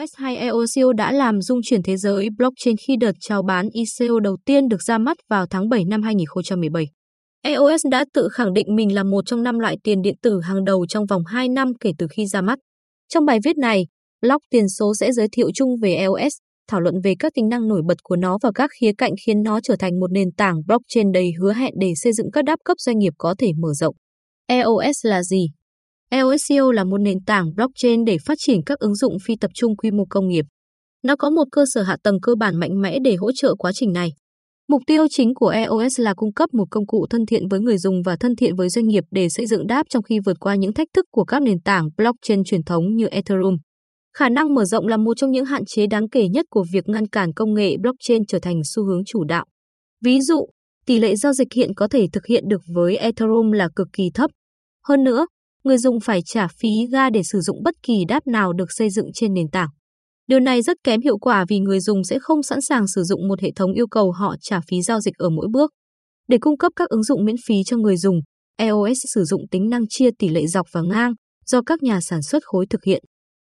EOS hay EOSIO đã làm dung chuyển thế giới blockchain khi đợt chào bán ICO đầu tiên được ra mắt vào tháng 7 năm 2017. EOS đã tự khẳng định mình là một trong năm loại tiền điện tử hàng đầu trong vòng 2 năm kể từ khi ra mắt. Trong bài viết này, blog tiền số sẽ giới thiệu chung về EOS, thảo luận về các tính năng nổi bật của nó và các khía cạnh khiến nó trở thành một nền tảng blockchain đầy hứa hẹn để xây dựng các đáp cấp doanh nghiệp có thể mở rộng. EOS là gì? EOSIO là một nền tảng blockchain để phát triển các ứng dụng phi tập trung quy mô công nghiệp. Nó có một cơ sở hạ tầng cơ bản mạnh mẽ để hỗ trợ quá trình này. Mục tiêu chính của EOS là cung cấp một công cụ thân thiện với người dùng và thân thiện với doanh nghiệp để xây dựng đáp trong khi vượt qua những thách thức của các nền tảng blockchain truyền thống như Ethereum. Khả năng mở rộng là một trong những hạn chế đáng kể nhất của việc ngăn cản công nghệ blockchain trở thành xu hướng chủ đạo. Ví dụ, tỷ lệ giao dịch hiện có thể thực hiện được với Ethereum là cực kỳ thấp. Hơn nữa, người dùng phải trả phí ga để sử dụng bất kỳ đáp nào được xây dựng trên nền tảng. Điều này rất kém hiệu quả vì người dùng sẽ không sẵn sàng sử dụng một hệ thống yêu cầu họ trả phí giao dịch ở mỗi bước. Để cung cấp các ứng dụng miễn phí cho người dùng, EOS sử dụng tính năng chia tỷ lệ dọc và ngang do các nhà sản xuất khối thực hiện.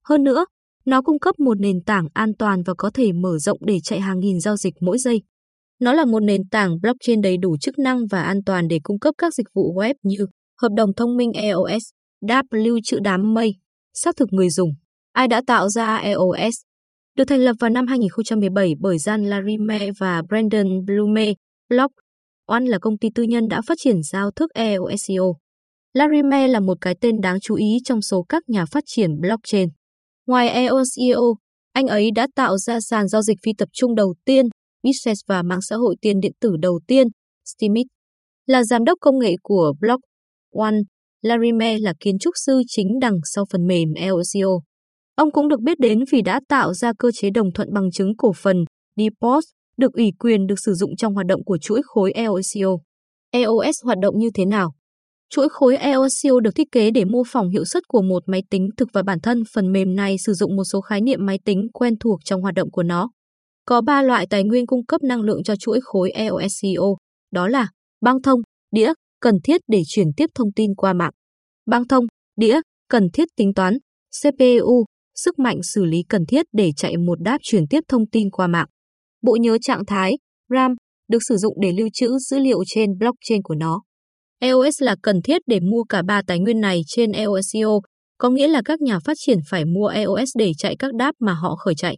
Hơn nữa, nó cung cấp một nền tảng an toàn và có thể mở rộng để chạy hàng nghìn giao dịch mỗi giây. Nó là một nền tảng blockchain đầy đủ chức năng và an toàn để cung cấp các dịch vụ web như hợp đồng thông minh EOS, đáp lưu trữ đám mây, xác thực người dùng. Ai đã tạo ra EOS? Được thành lập vào năm 2017 bởi Jan Larime và Brandon Blume, Block One là công ty tư nhân đã phát triển giao thức EOSIO. Larime là một cái tên đáng chú ý trong số các nhà phát triển blockchain. Ngoài EOSIO, anh ấy đã tạo ra sàn giao dịch phi tập trung đầu tiên, Bitses và mạng xã hội tiền điện tử đầu tiên, Steemit. Là giám đốc công nghệ của Block One, Larimer là kiến trúc sư chính đằng sau phần mềm EOSIO. Ông cũng được biết đến vì đã tạo ra cơ chế đồng thuận bằng chứng cổ phần DPoS được ủy quyền được sử dụng trong hoạt động của chuỗi khối EOSIO. EOS hoạt động như thế nào? Chuỗi khối EOSIO được thiết kế để mô phỏng hiệu suất của một máy tính thực và bản thân phần mềm này sử dụng một số khái niệm máy tính quen thuộc trong hoạt động của nó. Có 3 loại tài nguyên cung cấp năng lượng cho chuỗi khối EOSIO, đó là băng thông, đĩa, cần thiết để chuyển tiếp thông tin qua mạng. Băng thông, đĩa, cần thiết tính toán, CPU, sức mạnh xử lý cần thiết để chạy một đáp chuyển tiếp thông tin qua mạng. Bộ nhớ trạng thái, RAM, được sử dụng để lưu trữ dữ liệu trên blockchain của nó. EOS là cần thiết để mua cả ba tài nguyên này trên EOSIO, có nghĩa là các nhà phát triển phải mua EOS để chạy các đáp mà họ khởi chạy.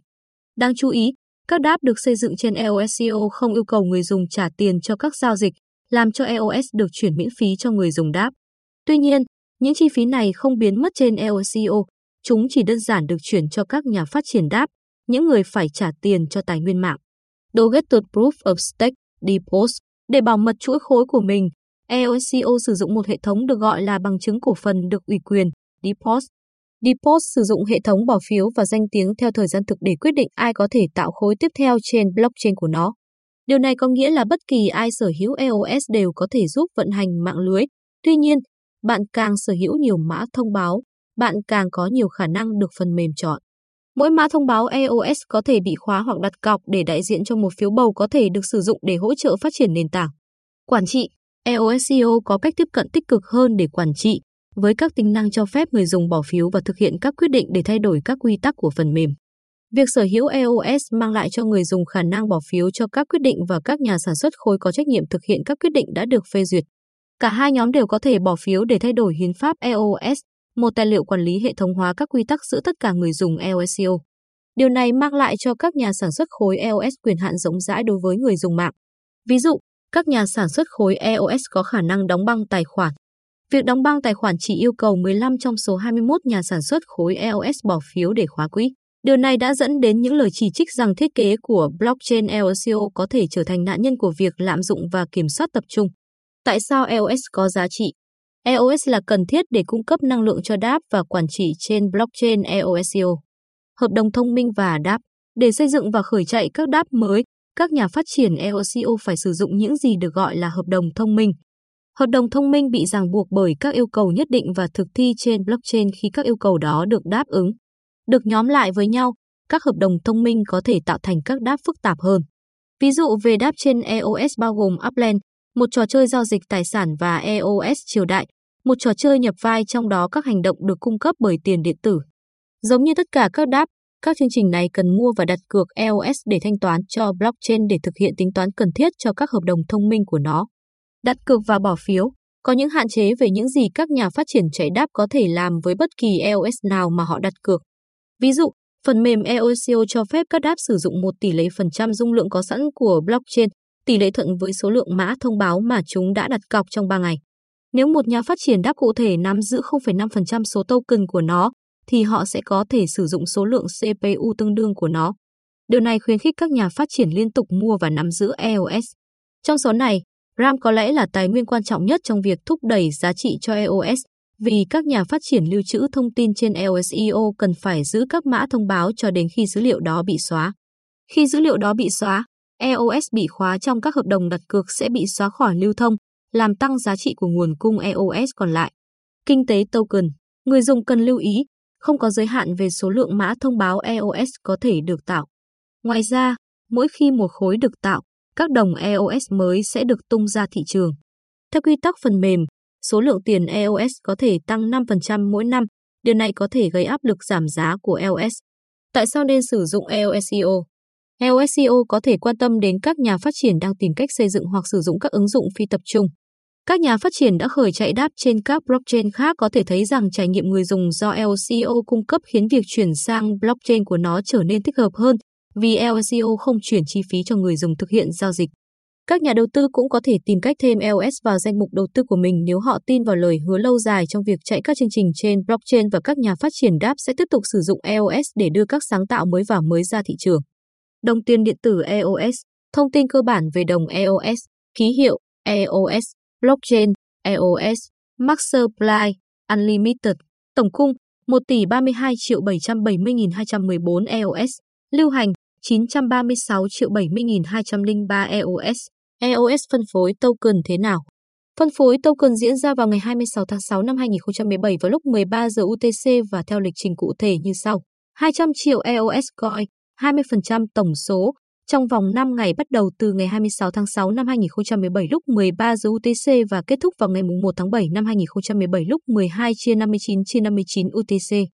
Đáng chú ý, các đáp được xây dựng trên EOSIO không yêu cầu người dùng trả tiền cho các giao dịch, làm cho EOS được chuyển miễn phí cho người dùng đáp. Tuy nhiên, những chi phí này không biến mất trên EOSIO, chúng chỉ đơn giản được chuyển cho các nhà phát triển đáp, những người phải trả tiền cho tài nguyên mạng. Dogetter Proof of Stake, DPoS, để bảo mật chuỗi khối của mình, EOSIO sử dụng một hệ thống được gọi là bằng chứng cổ phần được ủy quyền, DPoS. DPoS sử dụng hệ thống bỏ phiếu và danh tiếng theo thời gian thực để quyết định ai có thể tạo khối tiếp theo trên blockchain của nó. Điều này có nghĩa là bất kỳ ai sở hữu EOS đều có thể giúp vận hành mạng lưới. Tuy nhiên, bạn càng sở hữu nhiều mã thông báo, bạn càng có nhiều khả năng được phần mềm chọn. Mỗi mã thông báo EOS có thể bị khóa hoặc đặt cọc để đại diện cho một phiếu bầu có thể được sử dụng để hỗ trợ phát triển nền tảng. Quản trị EOSIO có cách tiếp cận tích cực hơn để quản trị, với các tính năng cho phép người dùng bỏ phiếu và thực hiện các quyết định để thay đổi các quy tắc của phần mềm. Việc sở hữu EOS mang lại cho người dùng khả năng bỏ phiếu cho các quyết định và các nhà sản xuất khối có trách nhiệm thực hiện các quyết định đã được phê duyệt. Cả hai nhóm đều có thể bỏ phiếu để thay đổi hiến pháp EOS, một tài liệu quản lý hệ thống hóa các quy tắc giữa tất cả người dùng EOSIO. Điều này mang lại cho các nhà sản xuất khối EOS quyền hạn rộng rãi đối với người dùng mạng. Ví dụ, các nhà sản xuất khối EOS có khả năng đóng băng tài khoản. Việc đóng băng tài khoản chỉ yêu cầu 15 trong số 21 nhà sản xuất khối EOS bỏ phiếu để khóa quỹ. Điều này đã dẫn đến những lời chỉ trích rằng thiết kế của blockchain LSO có thể trở thành nạn nhân của việc lạm dụng và kiểm soát tập trung. Tại sao EOS có giá trị? EOS là cần thiết để cung cấp năng lượng cho đáp và quản trị trên blockchain EOSIO. Hợp đồng thông minh và đáp Để xây dựng và khởi chạy các đáp mới, các nhà phát triển EOSIO phải sử dụng những gì được gọi là hợp đồng thông minh. Hợp đồng thông minh bị ràng buộc bởi các yêu cầu nhất định và thực thi trên blockchain khi các yêu cầu đó được đáp ứng. Được nhóm lại với nhau, các hợp đồng thông minh có thể tạo thành các đáp phức tạp hơn. Ví dụ về đáp trên EOS bao gồm Upland, một trò chơi giao dịch tài sản và EOS triều đại, một trò chơi nhập vai trong đó các hành động được cung cấp bởi tiền điện tử. Giống như tất cả các đáp, các chương trình này cần mua và đặt cược EOS để thanh toán cho blockchain để thực hiện tính toán cần thiết cho các hợp đồng thông minh của nó. Đặt cược và bỏ phiếu có những hạn chế về những gì các nhà phát triển chạy đáp có thể làm với bất kỳ EOS nào mà họ đặt cược. Ví dụ, phần mềm EOCO cho phép các đáp sử dụng một tỷ lệ phần trăm dung lượng có sẵn của blockchain, tỷ lệ thuận với số lượng mã thông báo mà chúng đã đặt cọc trong 3 ngày. Nếu một nhà phát triển đáp cụ thể nắm giữ 0,5% số token của nó, thì họ sẽ có thể sử dụng số lượng CPU tương đương của nó. Điều này khuyến khích các nhà phát triển liên tục mua và nắm giữ EOS. Trong số này, RAM có lẽ là tài nguyên quan trọng nhất trong việc thúc đẩy giá trị cho EOS, vì các nhà phát triển lưu trữ thông tin trên EOSIO cần phải giữ các mã thông báo cho đến khi dữ liệu đó bị xóa. Khi dữ liệu đó bị xóa, EOS bị khóa trong các hợp đồng đặt cược sẽ bị xóa khỏi lưu thông, làm tăng giá trị của nguồn cung EOS còn lại. Kinh tế token, người dùng cần lưu ý, không có giới hạn về số lượng mã thông báo EOS có thể được tạo. Ngoài ra, mỗi khi một khối được tạo, các đồng EOS mới sẽ được tung ra thị trường. Theo quy tắc phần mềm, số lượng tiền EOS có thể tăng 5% mỗi năm, điều này có thể gây áp lực giảm giá của EOS. Tại sao nên sử dụng EOSIO? EOSIO có thể quan tâm đến các nhà phát triển đang tìm cách xây dựng hoặc sử dụng các ứng dụng phi tập trung. Các nhà phát triển đã khởi chạy đáp trên các blockchain khác có thể thấy rằng trải nghiệm người dùng do EOSIO cung cấp khiến việc chuyển sang blockchain của nó trở nên thích hợp hơn vì EOSIO không chuyển chi phí cho người dùng thực hiện giao dịch. Các nhà đầu tư cũng có thể tìm cách thêm EOS vào danh mục đầu tư của mình nếu họ tin vào lời hứa lâu dài trong việc chạy các chương trình trên blockchain và các nhà phát triển đáp sẽ tiếp tục sử dụng EOS để đưa các sáng tạo mới vào mới ra thị trường. Đồng tiền điện tử EOS, thông tin cơ bản về đồng EOS, ký hiệu EOS, blockchain EOS, Max Supply, Unlimited, tổng cung 1 tỷ 32 triệu 770.214 EOS, lưu hành 936 triệu 70.203 EOS. EOS phân phối token thế nào? Phân phối token diễn ra vào ngày 26 tháng 6 năm 2017 vào lúc 13 giờ UTC và theo lịch trình cụ thể như sau. 200 triệu EOS coin, 20% tổng số, trong vòng 5 ngày bắt đầu từ ngày 26 tháng 6 năm 2017 lúc 13 giờ UTC và kết thúc vào ngày 1 tháng 7 năm 2017 lúc 12 chia 59 chia 59 UTC.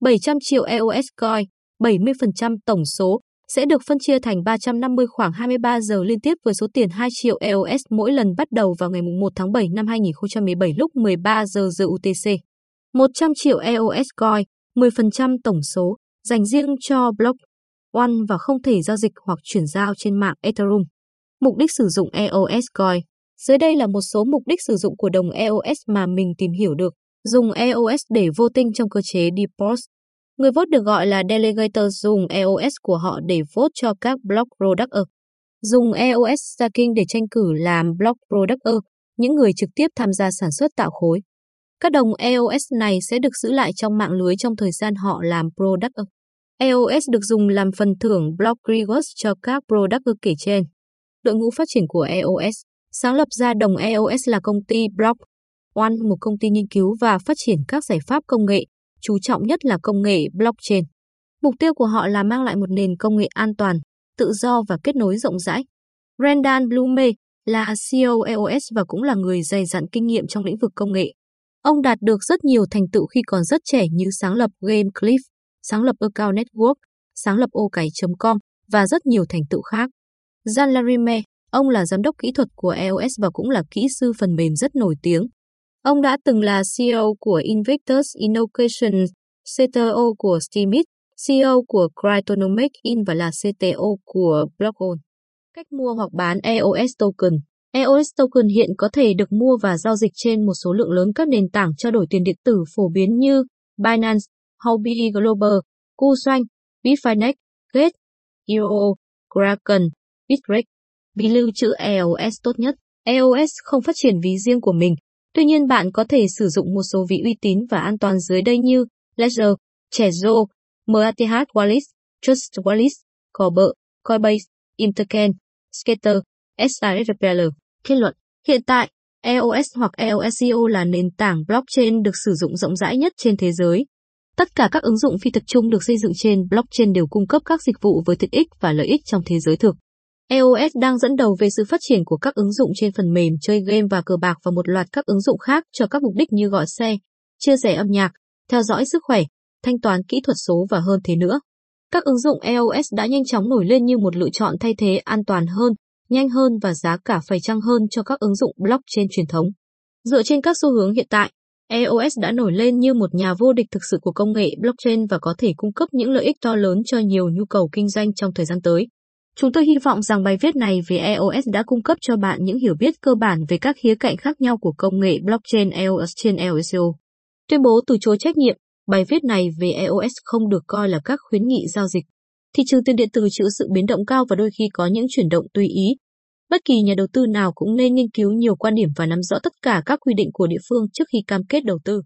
700 triệu EOS coin, 70% tổng số, sẽ được phân chia thành 350 khoảng 23 giờ liên tiếp với số tiền 2 triệu EOS mỗi lần bắt đầu vào ngày 1 tháng 7 năm 2017 lúc 13 giờ giờ UTC. 100 triệu EOS coin, 10% tổng số, dành riêng cho block One và không thể giao dịch hoặc chuyển giao trên mạng Ethereum. Mục đích sử dụng EOS coin. Dưới đây là một số mục đích sử dụng của đồng EOS mà mình tìm hiểu được. Dùng EOS để vô tinh trong cơ chế Deposit. Người vote được gọi là delegator dùng EOS của họ để vote cho các block producer. Dùng EOS stacking để tranh cử làm block producer, những người trực tiếp tham gia sản xuất tạo khối. Các đồng EOS này sẽ được giữ lại trong mạng lưới trong thời gian họ làm producer. EOS được dùng làm phần thưởng block rewards cho các producer kể trên. Đội ngũ phát triển của EOS sáng lập ra đồng EOS là công ty Block One, một công ty nghiên cứu và phát triển các giải pháp công nghệ, chú trọng nhất là công nghệ blockchain. Mục tiêu của họ là mang lại một nền công nghệ an toàn, tự do và kết nối rộng rãi. Brendan Blume là CEO EOS và cũng là người dày dặn kinh nghiệm trong lĩnh vực công nghệ. Ông đạt được rất nhiều thành tựu khi còn rất trẻ như sáng lập Game Cliff, sáng lập Account Network, sáng lập ô cày.com và rất nhiều thành tựu khác. Jean Larime, ông là giám đốc kỹ thuật của EOS và cũng là kỹ sư phần mềm rất nổi tiếng. Ông đã từng là CEO của Invictus Innovations, CTO của Steemit, CEO của Cryptonomic In và là CTO của Blockon. Cách mua hoặc bán EOS token EOS token hiện có thể được mua và giao dịch trên một số lượng lớn các nền tảng trao đổi tiền điện tử phổ biến như Binance, Huobi Global, KuCoin, Bitfinex, Gate, EOO, Kraken, Bitrex. Vì lưu trữ EOS tốt nhất, EOS không phát triển ví riêng của mình. Tuy nhiên bạn có thể sử dụng một số ví uy tín và an toàn dưới đây như Ledger, Trezor, MATH Wallet, Trust Wallet, Corber, Coinbase, Intercan, Scatter, SIRPL. Kết luận, hiện tại, EOS hoặc EOSIO là nền tảng blockchain được sử dụng rộng rãi nhất trên thế giới. Tất cả các ứng dụng phi tập trung được xây dựng trên blockchain đều cung cấp các dịch vụ với tiện ích và lợi ích trong thế giới thực. EOS đang dẫn đầu về sự phát triển của các ứng dụng trên phần mềm chơi game và cờ bạc và một loạt các ứng dụng khác cho các mục đích như gọi xe, chia sẻ âm nhạc, theo dõi sức khỏe, thanh toán kỹ thuật số và hơn thế nữa. Các ứng dụng EOS đã nhanh chóng nổi lên như một lựa chọn thay thế an toàn hơn, nhanh hơn và giá cả phải chăng hơn cho các ứng dụng blockchain truyền thống. Dựa trên các xu hướng hiện tại, EOS đã nổi lên như một nhà vô địch thực sự của công nghệ blockchain và có thể cung cấp những lợi ích to lớn cho nhiều nhu cầu kinh doanh trong thời gian tới. Chúng tôi hy vọng rằng bài viết này về EOS đã cung cấp cho bạn những hiểu biết cơ bản về các khía cạnh khác nhau của công nghệ blockchain EOS trên EOSO. Tuyên bố từ chối trách nhiệm, bài viết này về EOS không được coi là các khuyến nghị giao dịch. Thị trường tiền điện tử chịu sự biến động cao và đôi khi có những chuyển động tùy ý. Bất kỳ nhà đầu tư nào cũng nên nghiên cứu nhiều quan điểm và nắm rõ tất cả các quy định của địa phương trước khi cam kết đầu tư.